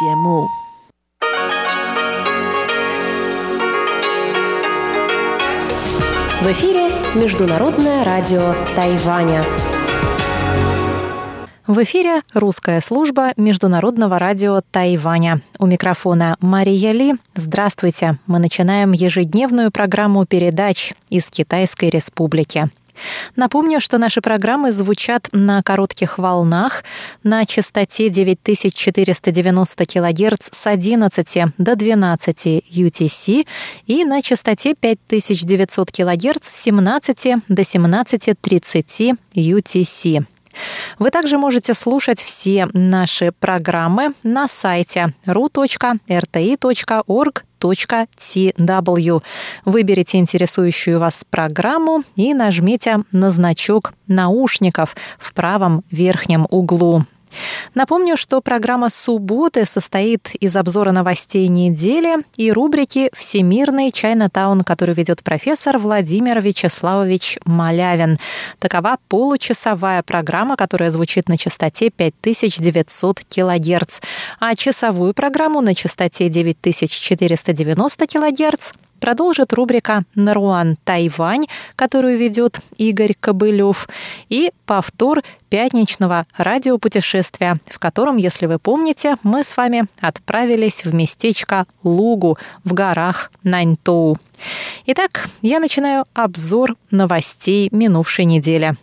В эфире Международное радио Тайваня. В эфире русская служба Международного радио Тайваня. У микрофона Мария Ли. Здравствуйте. Мы начинаем ежедневную программу передач из Китайской Республики. Напомню, что наши программы звучат на коротких волнах на частоте 9490 кГц с 11 до 12 UTC и на частоте 5900 кГц с 17 до 17.30 UTC. Вы также можете слушать все наши программы на сайте ru.rti.org. Выберите интересующую вас программу и нажмите на значок наушников в правом верхнем углу. Напомню, что программа «Субботы» состоит из обзора новостей недели и рубрики «Всемирный Чайнатаун», которую ведет профессор Владимир Вячеславович Малявин. Такова получасовая программа, которая звучит на частоте 5900 кГц, а часовую программу на частоте 9490 кГц продолжит рубрика «Наруан Тайвань», которую ведет Игорь Кобылев, и повтор пятничного радиопутешествия, в котором, если вы помните, мы с вами отправились в местечко Лугу в горах Наньтоу. Итак, я начинаю обзор новостей минувшей недели.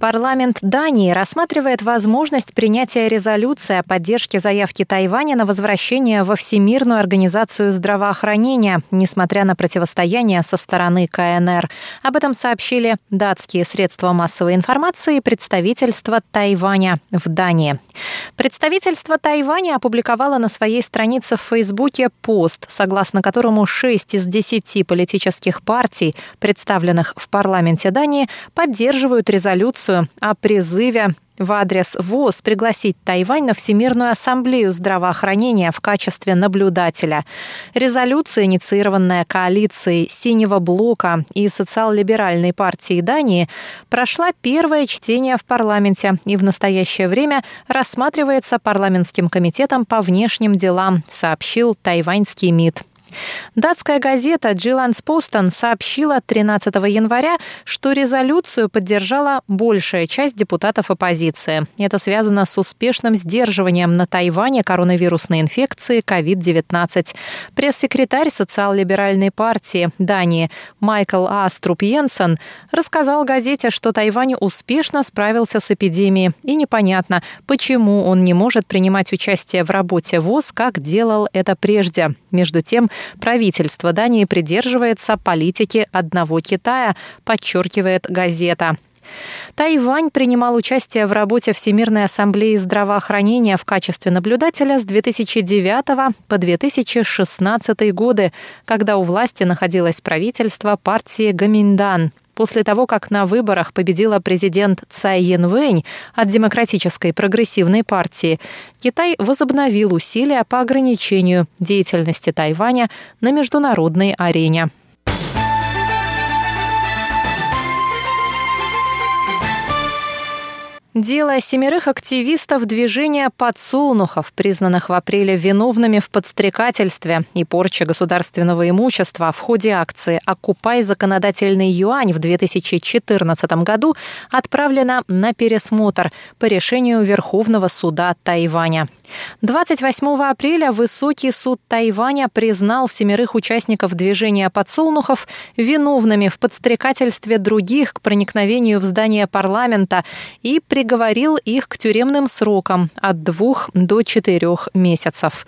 Парламент Дании рассматривает возможность принятия резолюции о поддержке заявки Тайваня на возвращение во Всемирную организацию здравоохранения, несмотря на противостояние со стороны КНР. Об этом сообщили датские средства массовой информации и представительство Тайваня в Дании. Представительство Тайваня опубликовало на своей странице в Фейсбуке пост, согласно которому 6 из 10 политических партий, представленных в парламенте Дании, поддерживают резолюцию информацию о призыве в адрес ВОЗ пригласить Тайвань на Всемирную ассамблею здравоохранения в качестве наблюдателя. Резолюция, инициированная коалицией Синего блока и социал-либеральной партии Дании, прошла первое чтение в парламенте и в настоящее время рассматривается парламентским комитетом по внешним делам, сообщил тайваньский МИД. Датская газета «Джиланс Постон» сообщила 13 января, что резолюцию поддержала большая часть депутатов оппозиции. Это связано с успешным сдерживанием на Тайване коронавирусной инфекции COVID-19. Пресс-секретарь социал-либеральной партии Дании Майкл Аструб Йенсен рассказал газете, что Тайвань успешно справился с эпидемией, и непонятно, почему он не может принимать участие в работе ВОЗ, как делал это прежде. Между тем, правительство Дании придерживается политики одного Китая, подчеркивает газета. Тайвань принимал участие в работе Всемирной ассамблеи здравоохранения в качестве наблюдателя с 2009 по 2016 годы, когда у власти находилось правительство партии Гаминдан после того, как на выборах победила президент Цай Янвэнь от Демократической прогрессивной партии, Китай возобновил усилия по ограничению деятельности Тайваня на международной арене. Дело семерых активистов движения подсолнухов, признанных в апреле виновными в подстрекательстве и порче государственного имущества в ходе акции «Окупай законодательный юань» в 2014 году, отправлено на пересмотр по решению Верховного суда Тайваня. 28 апреля Высокий суд Тайваня признал семерых участников движения подсолнухов виновными в подстрекательстве других к проникновению в здание парламента и приговорил их к тюремным срокам от двух до четырех месяцев.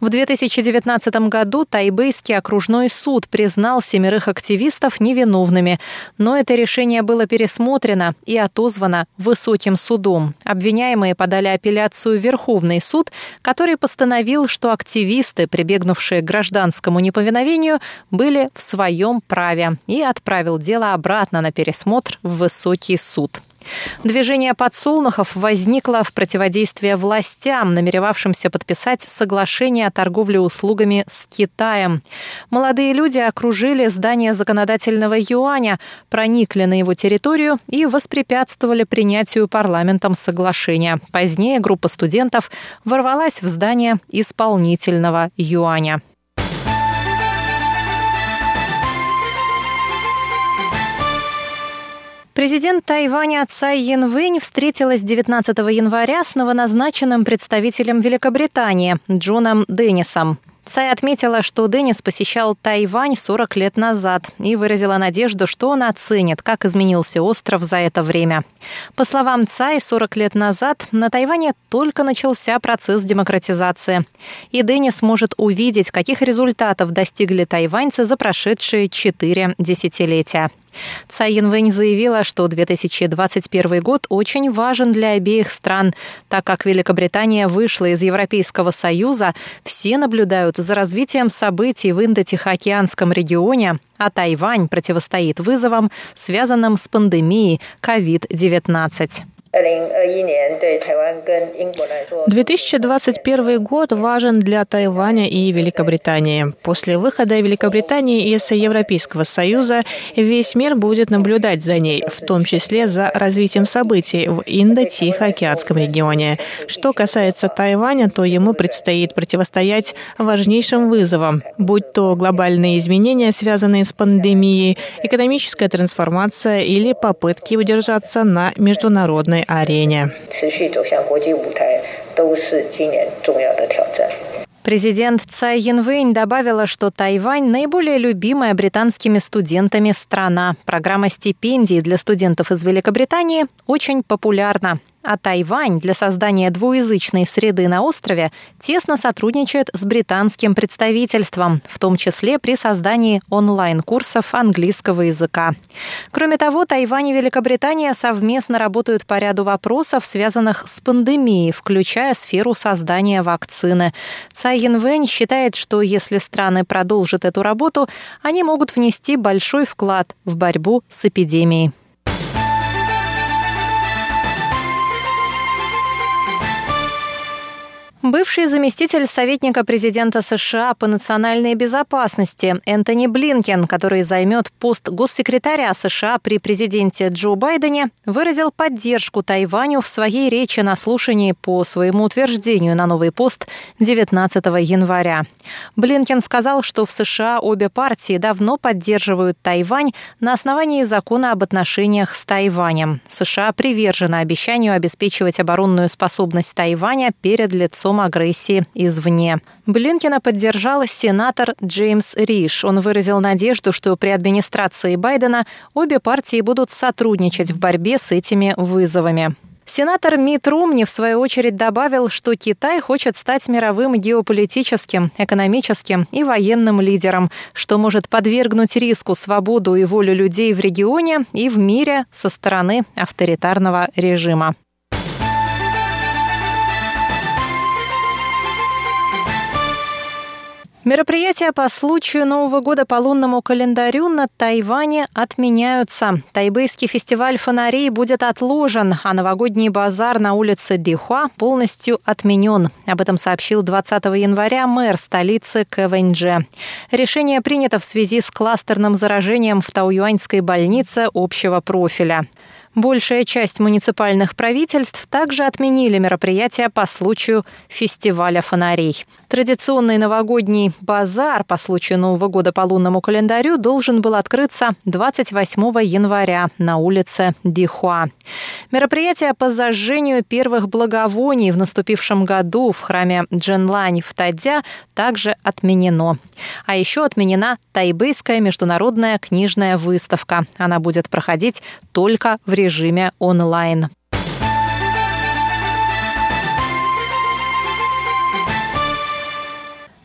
В 2019 году Тайбэйский окружной суд признал семерых активистов невиновными, но это решение было пересмотрено и отозвано Высоким судом. Обвиняемые подали апелляцию в Верховный суд, суд, который постановил, что активисты, прибегнувшие к гражданскому неповиновению, были в своем праве и отправил дело обратно на пересмотр в высокий суд. Движение подсолнухов возникло в противодействии властям, намеревавшимся подписать соглашение о торговле услугами с Китаем. Молодые люди окружили здание законодательного юаня, проникли на его территорию и воспрепятствовали принятию парламентом соглашения. Позднее группа студентов ворвалась в здание исполнительного юаня. Президент Тайваня Цай Янвэнь встретилась 19 января с новоназначенным представителем Великобритании Джоном Деннисом. Цай отметила, что Деннис посещал Тайвань 40 лет назад и выразила надежду, что он оценит, как изменился остров за это время. По словам Цай, 40 лет назад на Тайване только начался процесс демократизации. И Деннис может увидеть, каких результатов достигли тайваньцы за прошедшие четыре десятилетия. Цай Янвэнь заявила, что 2021 год очень важен для обеих стран. Так как Великобритания вышла из Европейского Союза, все наблюдают за развитием событий в Индо-Тихоокеанском регионе, а Тайвань противостоит вызовам, связанным с пандемией COVID-19. 2021 год важен для Тайваня и Великобритании. После выхода Великобритании из Европейского Союза весь мир будет наблюдать за ней, в том числе за развитием событий в Индо-Тихоокеанском регионе. Что касается Тайваня, то ему предстоит противостоять важнейшим вызовам, будь то глобальные изменения, связанные с пандемией, экономическая трансформация или попытки удержаться на международной международной арене. Президент Цай Янвэнь добавила, что Тайвань – наиболее любимая британскими студентами страна. Программа стипендий для студентов из Великобритании очень популярна. А Тайвань для создания двуязычной среды на острове тесно сотрудничает с британским представительством, в том числе при создании онлайн-курсов английского языка. Кроме того, Тайвань и Великобритания совместно работают по ряду вопросов, связанных с пандемией, включая сферу создания вакцины. Цай Янвэнь считает, что если страны продолжат эту работу, они могут внести большой вклад в борьбу с эпидемией. Бывший заместитель советника президента США по национальной безопасности Энтони Блинкен, который займет пост госсекретаря США при президенте Джо Байдене, выразил поддержку Тайваню в своей речи на слушании по своему утверждению на новый пост 19 января. Блинкен сказал, что в США обе партии давно поддерживают Тайвань на основании закона об отношениях с Тайванем. США привержена обещанию обеспечивать оборонную способность Тайваня перед лицом лицом агрессии извне. Блинкина поддержал сенатор Джеймс Риш. Он выразил надежду, что при администрации Байдена обе партии будут сотрудничать в борьбе с этими вызовами. Сенатор Мит Румни, в свою очередь, добавил, что Китай хочет стать мировым геополитическим, экономическим и военным лидером, что может подвергнуть риску свободу и волю людей в регионе и в мире со стороны авторитарного режима. Мероприятия по случаю Нового года по лунному календарю на Тайване отменяются. Тайбэйский фестиваль фонарей будет отложен, а новогодний базар на улице Дихуа полностью отменен. Об этом сообщил 20 января мэр столицы Кэвэньдже. Решение принято в связи с кластерным заражением в Тауюаньской больнице общего профиля. Большая часть муниципальных правительств также отменили мероприятия по случаю фестиваля фонарей. Традиционный новогодний базар по случаю Нового года по лунному календарю должен был открыться 28 января на улице Дихуа. Мероприятие по зажжению первых благовоний в наступившем году в храме Дженлань в Тадзя также отменено. А еще отменена Тайбэйская международная книжная выставка. Она будет проходить только в режиме онлайн.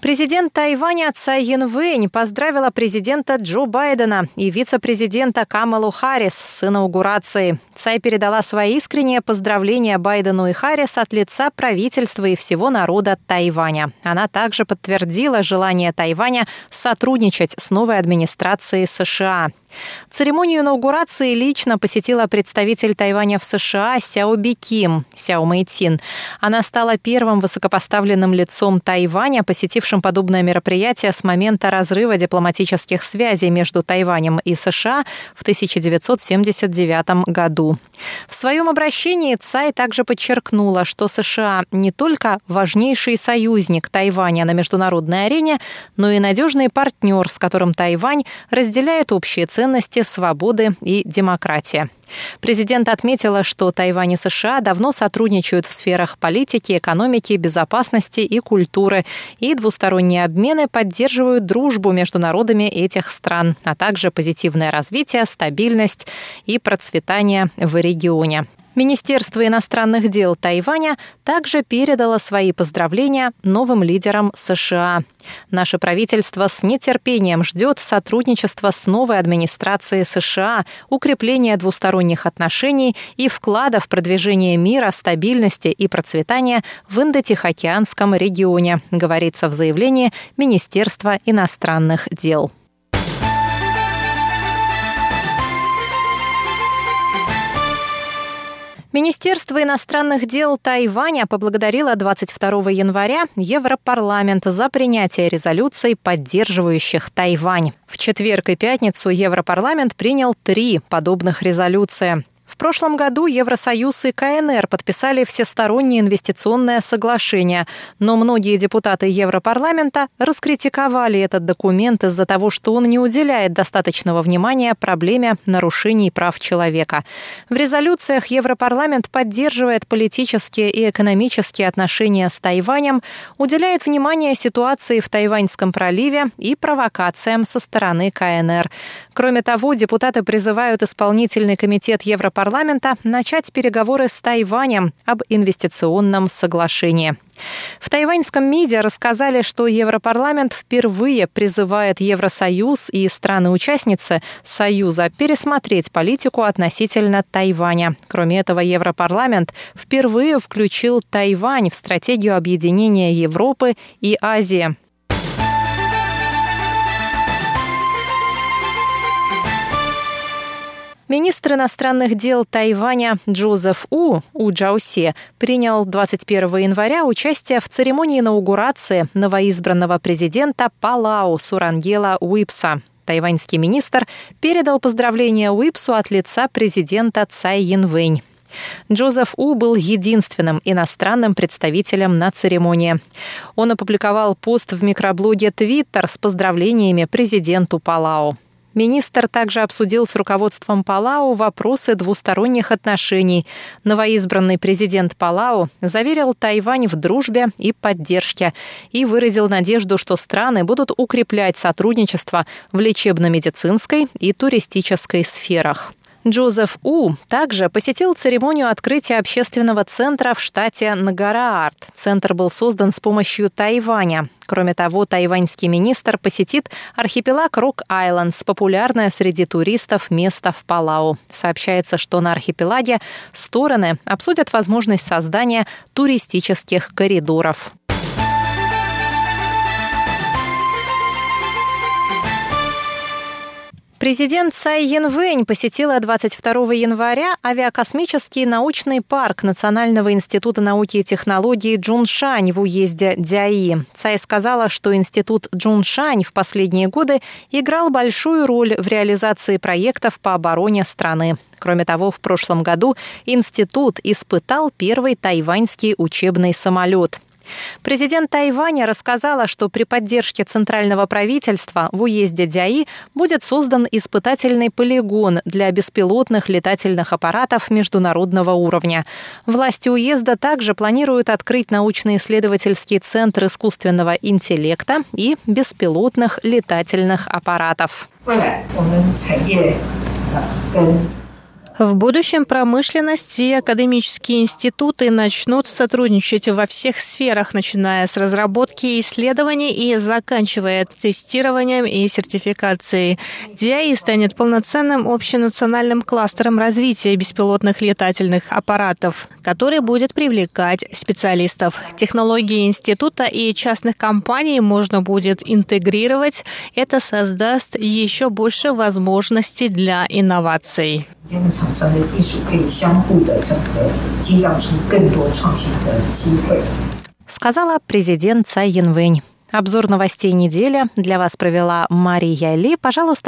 Президент Тайваня Цай Янвэнь поздравила президента Джо Байдена и вице-президента Камалу Харрис с инаугурацией. Цай передала свои искренние поздравления Байдену и Харрис от лица правительства и всего народа Тайваня. Она также подтвердила желание Тайваня сотрудничать с новой администрацией США. Церемонию инаугурации лично посетила представитель Тайваня в США Сяо Би Ким, Сяо Мэйтин. Она стала первым высокопоставленным лицом Тайваня, посетившим подобное мероприятие с момента разрыва дипломатических связей между Тайванем и США в 1979 году. В своем обращении Цай также подчеркнула, что США не только важнейший союзник Тайваня на международной арене, но и надежный партнер, с которым Тайвань разделяет общие ценности свободы и демократия. Президент отметила, что Тайвань и США давно сотрудничают в сферах политики, экономики, безопасности и культуры, и двусторонние обмены поддерживают дружбу между народами этих стран, а также позитивное развитие, стабильность и процветание в регионе. Министерство иностранных дел Тайваня также передало свои поздравления новым лидерам США. Наше правительство с нетерпением ждет сотрудничества с новой администрацией США, укрепления двусторонних отношений и вклада в продвижение мира, стабильности и процветания в Индо-Тихоокеанском регионе, говорится в заявлении Министерства иностранных дел. Министерство иностранных дел Тайваня поблагодарило 22 января Европарламент за принятие резолюций, поддерживающих Тайвань. В четверг и пятницу Европарламент принял три подобных резолюции. В прошлом году Евросоюз и КНР подписали всестороннее инвестиционное соглашение, но многие депутаты Европарламента раскритиковали этот документ из-за того, что он не уделяет достаточного внимания проблеме нарушений прав человека. В резолюциях Европарламент поддерживает политические и экономические отношения с Тайванем, уделяет внимание ситуации в Тайваньском проливе и провокациям со стороны КНР. Кроме того, депутаты призывают исполнительный комитет Европарламента парламента начать переговоры с Тайванем об инвестиционном соглашении. В тайваньском МИДе рассказали, что Европарламент впервые призывает Евросоюз и страны-участницы Союза пересмотреть политику относительно Тайваня. Кроме этого, Европарламент впервые включил Тайвань в стратегию объединения Европы и Азии. Министр иностранных дел Тайваня Джозеф У, У Джаусе, принял 21 января участие в церемонии инаугурации новоизбранного президента Палау Сурангела Уипса. Тайваньский министр передал поздравления Уипсу от лица президента Цай Янвэнь. Джозеф У был единственным иностранным представителем на церемонии. Он опубликовал пост в микроблоге Twitter с поздравлениями президенту Палау. Министр также обсудил с руководством Палау вопросы двусторонних отношений. Новоизбранный президент Палау заверил Тайвань в дружбе и поддержке и выразил надежду, что страны будут укреплять сотрудничество в лечебно-медицинской и туристической сферах. Джозеф У также посетил церемонию открытия общественного центра в штате Нагараарт. Центр был создан с помощью Тайваня. Кроме того, тайваньский министр посетит архипелаг Рок-Айлендс, популярное среди туристов место в Палау. Сообщается, что на архипелаге стороны обсудят возможность создания туристических коридоров. Президент Цай Янвэнь посетила 22 января авиакосмический научный парк Национального института науки и технологий Джуншань в уезде Дяи. Цай сказала, что институт Джуншань в последние годы играл большую роль в реализации проектов по обороне страны. Кроме того, в прошлом году институт испытал первый тайваньский учебный самолет. Президент Тайваня рассказала, что при поддержке центрального правительства в уезде Дяи будет создан испытательный полигон для беспилотных летательных аппаратов международного уровня. Власти уезда также планируют открыть научно-исследовательский центр искусственного интеллекта и беспилотных летательных аппаратов. В будущем промышленность и академические институты начнут сотрудничать во всех сферах, начиная с разработки исследований и заканчивая тестированием и сертификацией. DIA станет полноценным общенациональным кластером развития беспилотных летательных аппаратов, который будет привлекать специалистов. Технологии института и частных компаний можно будет интегрировать. Это создаст еще больше возможностей для инноваций. 厂商的技术可以相互的整合，激荡出更多创新的机会。Сказала президент Цай Янвэнь. Обзор новостей недели для вас провела Мария Ли. Пожалуйста,